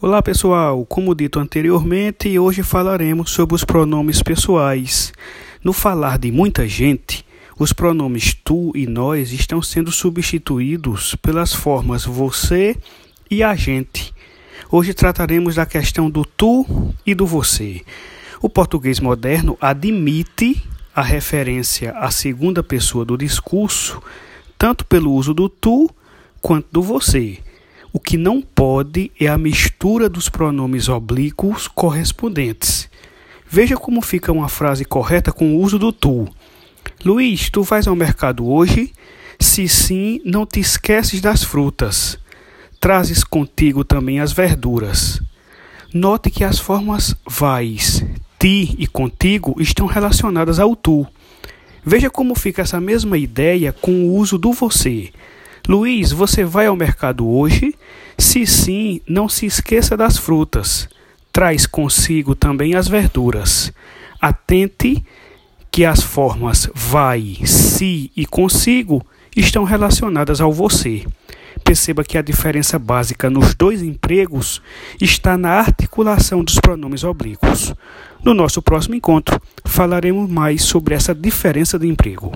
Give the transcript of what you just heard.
Olá pessoal, como dito anteriormente, hoje falaremos sobre os pronomes pessoais. No falar de muita gente, os pronomes tu e nós estão sendo substituídos pelas formas você e a gente. Hoje trataremos da questão do tu e do você. O português moderno admite a referência à segunda pessoa do discurso, tanto pelo uso do tu quanto do você. O que não pode é a mistura dos pronomes oblíquos correspondentes. Veja como fica uma frase correta com o uso do tu. Luiz, tu vais ao mercado hoje? Se sim, não te esqueces das frutas. Trazes contigo também as verduras. Note que as formas vais, ti e contigo estão relacionadas ao tu. Veja como fica essa mesma ideia com o uso do você. Luiz, você vai ao mercado hoje? Se sim, não se esqueça das frutas. Traz consigo também as verduras. Atente que as formas vai, se e consigo estão relacionadas ao você. Perceba que a diferença básica nos dois empregos está na articulação dos pronomes oblíquos. No nosso próximo encontro, falaremos mais sobre essa diferença de emprego.